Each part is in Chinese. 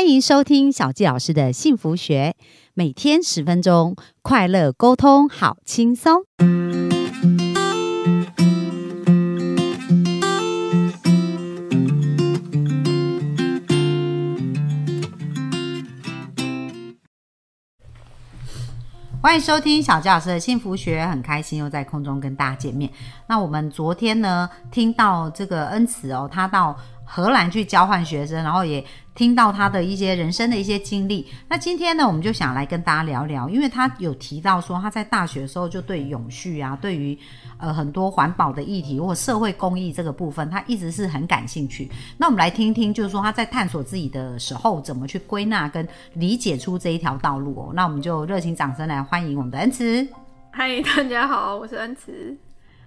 欢迎收听小纪老师的幸福学，每天十分钟，快乐沟通，好轻松。欢迎收听小纪老师的幸福学，很开心又在空中跟大家见面。那我们昨天呢，听到这个恩慈哦，他到荷兰去交换学生，然后也听到他的一些人生的一些经历。那今天呢，我们就想来跟大家聊聊，因为他有提到说他在大学的时候就对永续啊，对于呃很多环保的议题或社会公益这个部分，他一直是很感兴趣。那我们来听听，就是说他在探索自己的时候，怎么去归纳跟理解出这一条道路哦。那我们就热情掌声来欢迎我们的恩慈。嗨，大家好，我是恩慈。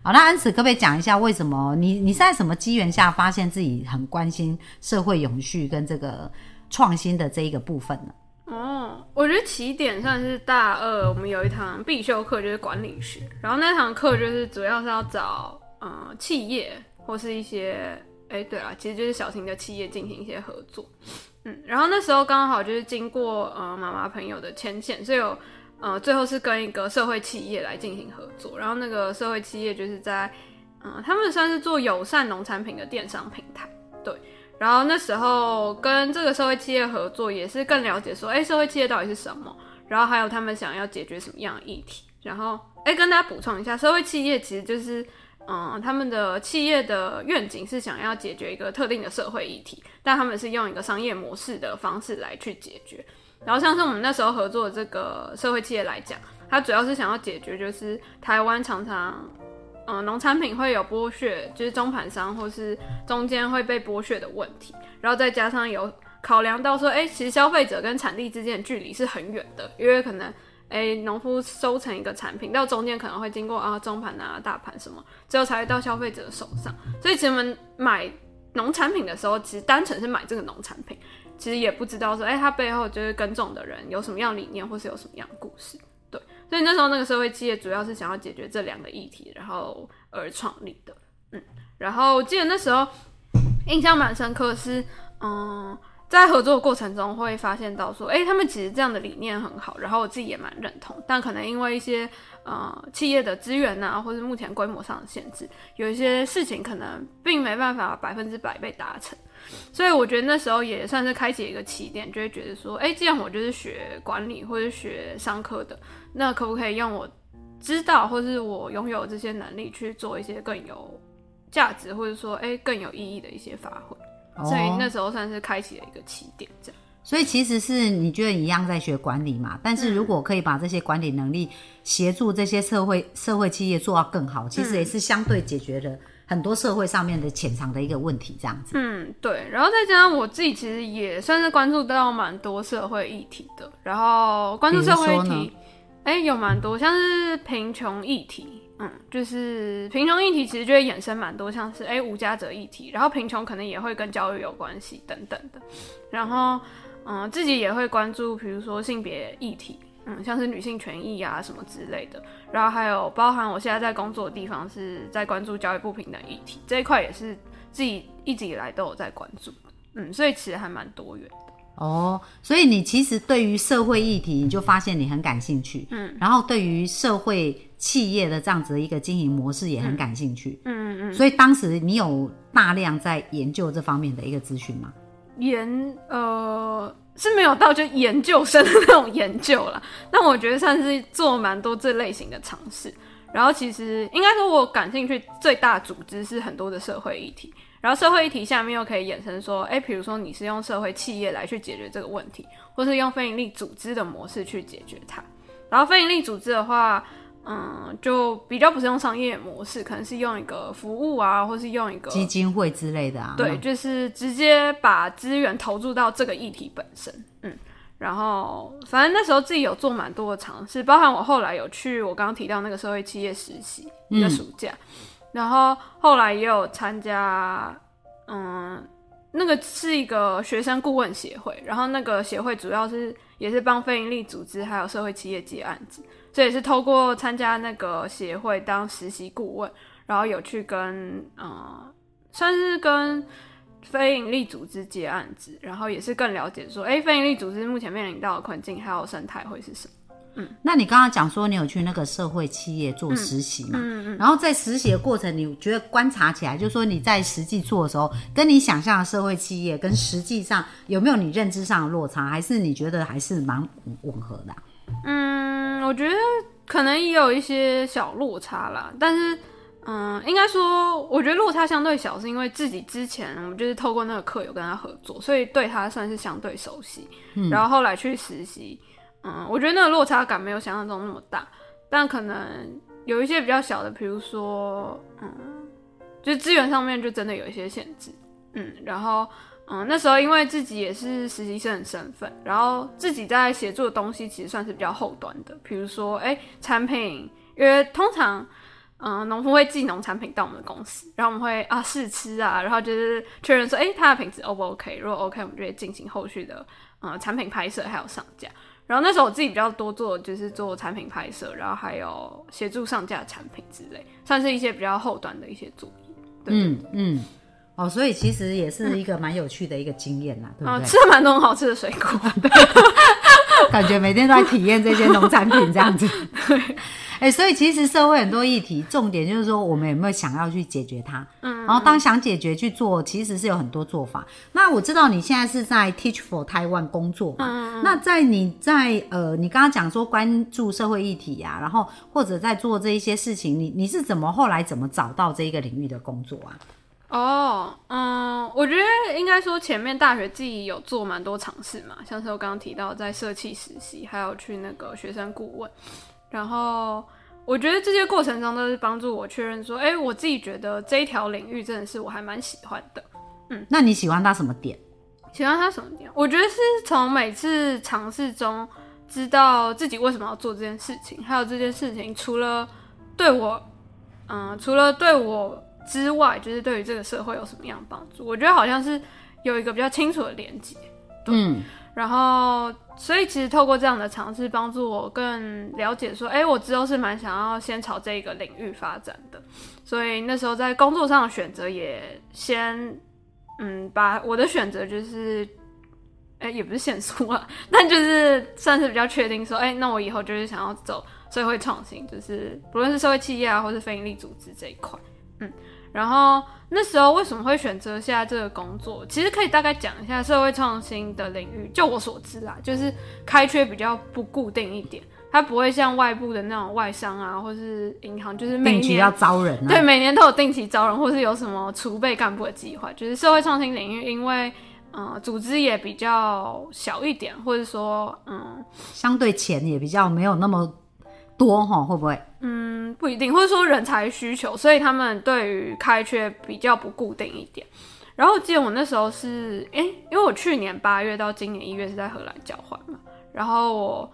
好，那安慈可不可以讲一下，为什么你你在什么机缘下发现自己很关心社会永续跟这个创新的这一个部分呢？哦，我觉得起点算是大二，我们有一堂必修课就是管理学，然后那堂课就是主要是要找呃企业或是一些，哎，对了，其实就是小型的企业进行一些合作。嗯，然后那时候刚好就是经过呃妈妈朋友的牵线，所以有。呃，最后是跟一个社会企业来进行合作，然后那个社会企业就是在，嗯，他们算是做友善农产品的电商平台，对。然后那时候跟这个社会企业合作，也是更了解说，哎，社会企业到底是什么，然后还有他们想要解决什么样的议题。然后，哎，跟大家补充一下，社会企业其实就是，嗯，他们的企业的愿景是想要解决一个特定的社会议题，但他们是用一个商业模式的方式来去解决。然后像是我们那时候合作的这个社会企业来讲，它主要是想要解决就是台湾常常，嗯，农产品会有剥削，就是中盘商或是中间会被剥削的问题。然后再加上有考量到说，哎，其实消费者跟产地之间的距离是很远的，因为可能，哎，农夫收成一个产品到中间可能会经过啊中盘啊大盘什么，最后才会到消费者手上。所以其实我们买农产品的时候，其实单纯是买这个农产品。其实也不知道说，哎，他背后就是耕种的人有什么样理念，或是有什么样的故事，对。所以那时候那个社会企业主要是想要解决这两个议题，然后而创立的，嗯。然后我记得那时候印象蛮深刻是，嗯，在合作过程中会发现到说，哎，他们其实这样的理念很好，然后我自己也蛮认同，但可能因为一些呃企业的资源啊，或是目前规模上的限制，有一些事情可能并没办法百分之百被达成。所以我觉得那时候也算是开启一个起点，就会觉得说，哎，既然我就是学管理或者学商科的，那可不可以用我知道或是我拥有这些能力去做一些更有价值，或者说，哎，更有意义的一些发挥？所以那时候算是开启了一个起点，这样。所以其实是你觉得一样在学管理嘛？但是如果可以把这些管理能力协助这些社会社会企业做到更好，其实也是相对解决了。很多社会上面的潜藏的一个问题，这样子。嗯，对。然后再加上我自己，其实也算是关注到蛮多社会议题的。然后关注社会议题，哎，有蛮多，像是贫穷议题，嗯，就是贫穷议题其实就会衍生蛮多，像是哎无家者议题，然后贫穷可能也会跟教育有关系等等的。然后，嗯，自己也会关注，比如说性别议题。嗯，像是女性权益啊什么之类的，然后还有包含我现在在工作的地方是在关注教育不平等议题这一块，也是自己一直以来都有在关注的。嗯，所以其实还蛮多元的。哦，所以你其实对于社会议题，你就发现你很感兴趣。嗯，然后对于社会企业的这样子的一个经营模式也很感兴趣。嗯嗯嗯。所以当时你有大量在研究这方面的一个资讯吗？研呃。是没有到就研究生的那种研究了，但我觉得算是做蛮多这类型的尝试。然后其实应该说，我感兴趣最大组织是很多的社会议题，然后社会议题下面又可以衍生说，哎，比如说你是用社会企业来去解决这个问题，或是用非营利组织的模式去解决它。然后非营利组织的话。嗯，就比较不是用商业模式，可能是用一个服务啊，或是用一个基金会之类的啊。对，就是直接把资源投入到这个议题本身。嗯，然后反正那时候自己有做蛮多的尝试，包含我后来有去我刚刚提到那个社会企业实习一个暑假，然后后来也有参加，嗯，那个是一个学生顾问协会，然后那个协会主要是也是帮非营利组织还有社会企业接案子。这也是透过参加那个协会当实习顾问，然后有去跟呃，算是跟非营利组织接案子，然后也是更了解说，哎，非营利组织目前面临到的困境还有生态会是什么。那你刚刚讲说你有去那个社会企业做实习嘛？嗯嗯。然后在实习的过程，你觉得观察起来，就是说你在实际做的时候，跟你想象的社会企业跟实际上有没有你认知上的落差，还是你觉得还是蛮吻合的？嗯，我觉得可能也有一些小落差啦，但是。嗯，应该说，我觉得落差相对小，是因为自己之前我们就是透过那个课有跟他合作，所以对他算是相对熟悉。然后后来去实习，嗯，我觉得那个落差感没有想象中那么大，但可能有一些比较小的，比如说，嗯，就是资源上面就真的有一些限制。嗯，然后，嗯，那时候因为自己也是实习生的身份，然后自己在协助的东西其实算是比较后端的，比如说，哎，产品，因为通常。嗯，农夫会寄农产品到我们的公司，然后我们会啊试吃啊，然后就是确认说，哎，它的品质 O 不 OK？如果 OK，我们就会进行后续的嗯产品拍摄还有上架。然后那时候我自己比较多做就是做产品拍摄，然后还有协助上架产品之类，算是一些比较后端的一些作业。嗯嗯，哦，所以其实也是一个蛮有趣的一个经验呐，对不对？吃了蛮多很好吃的水果，感觉每天都在体验这些农产品这样子。哎，所以其实社会很多议题，重点就是说我们有没有想要去解决它。嗯，然后当想解决去做，其实是有很多做法。那我知道你现在是在 Teach for Taiwan 工作嘛？嗯那在你在呃，你刚刚讲说关注社会议题呀，然后或者在做这一些事情，你你是怎么后来怎么找到这一个领域的工作啊？哦，嗯，我觉得应该说前面大学自己有做蛮多尝试嘛，像是我刚刚提到在社企实习，还有去那个学生顾问。然后我觉得这些过程中都是帮助我确认说，哎，我自己觉得这一条领域真的是我还蛮喜欢的。嗯，那你喜欢它什么点？喜欢它什么点？我觉得是从每次尝试中知道自己为什么要做这件事情，还有这件事情除了对我，嗯，除了对我之外，就是对于这个社会有什么样的帮助？我觉得好像是有一个比较清楚的连接。嗯。然后，所以其实透过这样的尝试，帮助我更了解说，哎，我之后是蛮想要先朝这个领域发展的。所以那时候在工作上的选择也先，嗯，把我的选择就是，哎，也不是限缩了，但就是算是比较确定说，哎，那我以后就是想要走社会创新，就是不论是社会企业啊，或是非营利组织这一块，嗯。然后那时候为什么会选择现在这个工作？其实可以大概讲一下社会创新的领域。就我所知啊，就是开缺比较不固定一点，它不会像外部的那种外商啊，或是银行，就是每年要招人。对，每年都有定期招人，或是有什么储备干部的计划。就是社会创新领域，因为嗯，组织也比较小一点，或者说嗯，相对钱也比较没有那么。多哈会不会？嗯，不一定，或者说人才需求，所以他们对于开缺比较不固定一点。然后记得我那时候是，哎，因为我去年八月到今年一月是在荷兰交换嘛，然后我，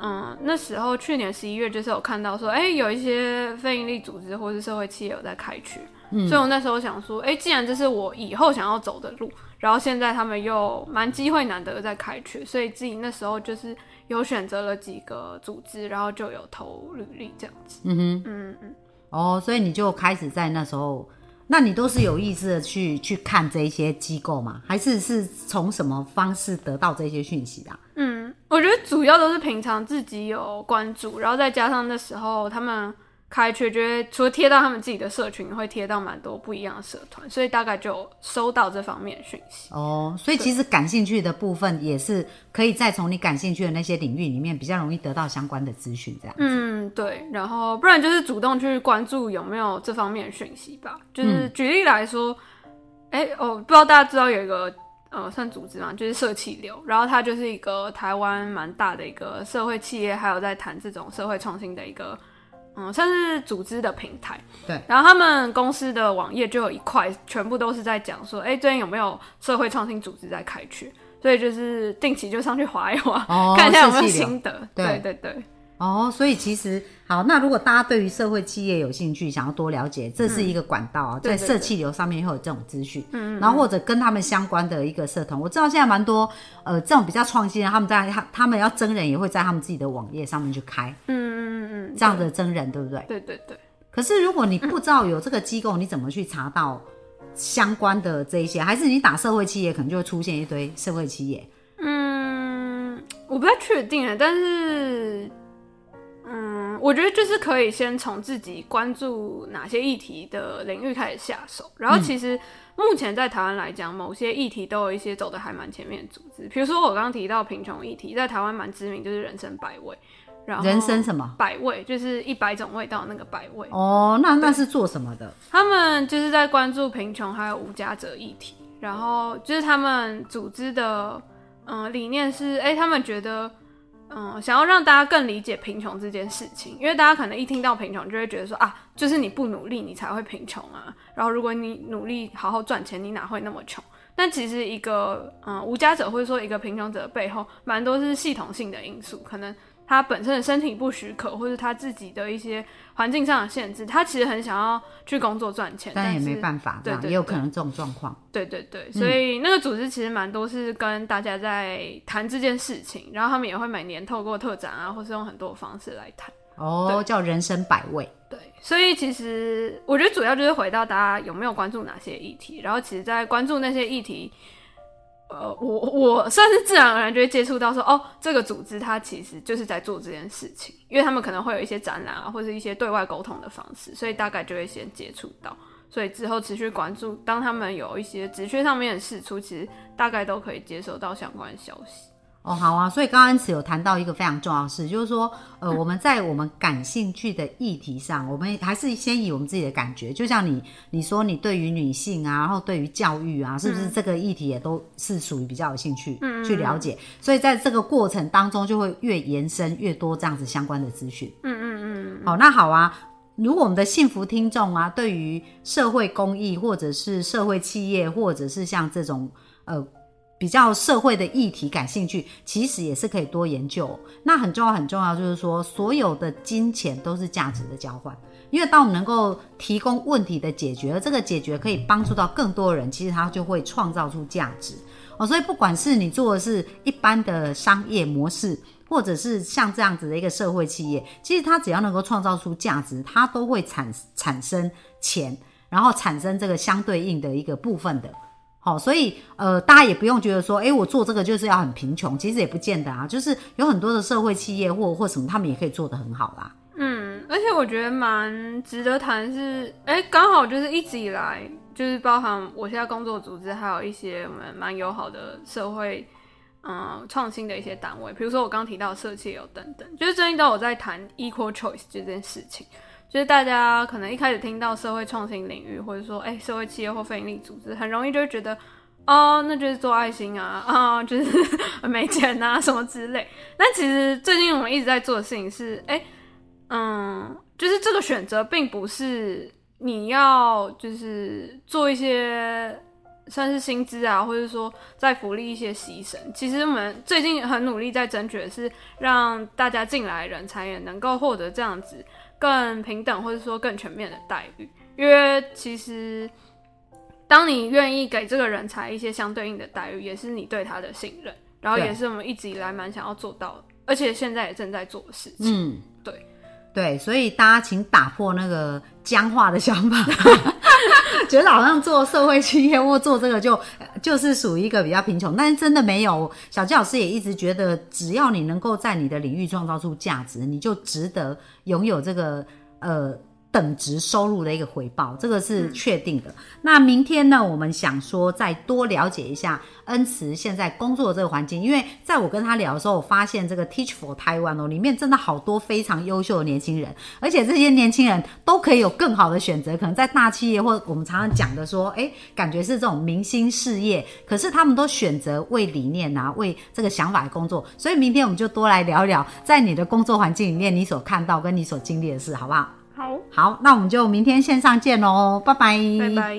嗯，那时候去年十一月就是有看到说，哎，有一些非营利组织或是社会企业有在开缺，所以我那时候想说，哎，既然这是我以后想要走的路，然后现在他们又蛮机会难得在开缺，所以自己那时候就是。有选择了几个组织，然后就有投履历这样子。嗯哼，嗯嗯，哦，所以你就开始在那时候，那你都是有意识的去去看这些机构吗？还是是从什么方式得到这些讯息啊？嗯，我觉得主要都是平常自己有关注，然后再加上那时候他们。开除了贴到他们自己的社群，会贴到蛮多不一样的社团，所以大概就收到这方面的讯息。哦，所以其实感兴趣的部分也是可以再从你感兴趣的那些领域里面比较容易得到相关的资讯，这样。嗯，对。然后不然就是主动去关注有没有这方面的讯息吧。就是举例来说，哎，哦，不知道大家知道有一个呃算组织嘛，就是社企流，然后它就是一个台湾蛮大的一个社会企业，还有在谈这种社会创新的一个。嗯，算是组织的平台。对，然后他们公司的网页就有一块，全部都是在讲说，哎，最近有没有社会创新组织在开缺？所以就是定期就上去划一划，看一下有没有心得。对对对。哦，所以其实好，那如果大家对于社会企业有兴趣，想要多了解，这是一个管道啊，在社企流上面会有这种资讯，嗯，然后或者跟他们相关的一个社团，我知道现在蛮多，呃，这种比较创新的，他们在他他们要真人也会在他们自己的网页上面去开，嗯嗯嗯，这样的真人对不对？对对对。可是如果你不知道有这个机构，你怎么去查到相关的这一些，还是你打社会企业，可能就会出现一堆社会企业？嗯，我不太确定啊，但是，嗯，我觉得就是可以先从自己关注哪些议题的领域开始下手。然后，其实目前在台湾来讲，某些议题都有一些走的还蛮前面的组织，比如说我刚刚提到贫穷议题，在台湾蛮知名，就是人生百味。然后人生什么百味，就是一百种味道那个百味。哦，那那是做什么的？他们就是在关注贫穷还有无家者议题。然后就是他们组织的，嗯，理念是，哎，他们觉得，嗯，想要让大家更理解贫穷这件事情，因为大家可能一听到贫穷就会觉得说啊，就是你不努力你才会贫穷啊。然后如果你努力好好赚钱，你哪会那么穷？但其实一个，嗯，无家者或者说一个贫穷者的背后，蛮多是系统性的因素，可能。他本身的身体不许可，或者他自己的一些环境上的限制，他其实很想要去工作赚钱，但也没办法，对，也有可能这种状况。对对对，所以那个组织其实蛮多是跟大家在谈这件事情，然后他们也会每年透过特展啊，或是用很多方式来谈。哦，叫人生百味。对，所以其实我觉得主要就是回到大家有没有关注哪些议题，然后其实在关注那些议题。呃，我我算是自然而然就会接触到说，哦，这个组织它其实就是在做这件事情，因为他们可能会有一些展览啊，或者一些对外沟通的方式，所以大概就会先接触到，所以之后持续关注，当他们有一些职缺上面的事出，其实大概都可以接收到相关消息。哦，好啊，所以刚刚慈有谈到一个非常重要的事，就是说，呃，我们在我们感兴趣的议题上，我们还是先以我们自己的感觉，就像你你说你对于女性啊，然后对于教育啊，是不是这个议题也都是属于比较有兴趣去了解？所以在这个过程当中，就会越延伸越多这样子相关的资讯。嗯嗯嗯。好，那好啊，如果我们的幸福听众啊，对于社会公益或者是社会企业，或者是像这种呃。比较社会的议题感兴趣，其实也是可以多研究。那很重要，很重要，就是说，所有的金钱都是价值的交换。因为当我们能够提供问题的解决，这个解决可以帮助到更多人，其实它就会创造出价值哦。所以，不管是你做的是一般的商业模式，或者是像这样子的一个社会企业，其实它只要能够创造出价值，它都会产产生钱，然后产生这个相对应的一个部分的。好，所以呃，大家也不用觉得说，哎，我做这个就是要很贫穷，其实也不见得啊。就是有很多的社会企业或或什么，他们也可以做得很好啦。嗯，而且我觉得蛮值得谈是，哎，刚好就是一直以来，就是包含我现在工作组织，还有一些我们蛮友好的社会，嗯，创新的一些单位，比如说我刚提到社企有等等，就是最近都有在谈 equal choice 这件事情。就是大家可能一开始听到社会创新领域，或者说哎社会企业或非营利组织，很容易就会觉得哦，那就是做爱心啊啊，就是 没钱啊什么之类。但其实最近我们一直在做的事情是，哎，嗯，就是这个选择并不是你要就是做一些算是薪资啊，或者说在福利一些牺牲。其实我们最近很努力在争取的是，让大家进来人才也能够获得这样子。更平等或者说更全面的待遇，因为其实当你愿意给这个人才一些相对应的待遇，也是你对他的信任，然后也是我们一直以来蛮想要做到，而且现在也正在做的事情。嗯，对对，所以大家请打破那个僵化的想法。觉得好像做社会企业或做这个就就是属于一个比较贫穷，但是真的没有。小鸡老师也一直觉得，只要你能够在你的领域创造出价值，你就值得拥有这个呃。等值收入的一个回报，这个是确定的。那明天呢，我们想说再多了解一下恩慈现在工作的这个环境，因为在我跟他聊的时候，我发现这个 Teach for Taiwan 哦，里面真的好多非常优秀的年轻人，而且这些年轻人都可以有更好的选择，可能在大企业或我们常常讲的说，哎，感觉是这种明星事业，可是他们都选择为理念啊，为这个想法工作。所以明天我们就多来聊聊，在你的工作环境里面，你所看到跟你所经历的事，好不好？好，好，那我们就明天线上见喽，拜拜，拜拜。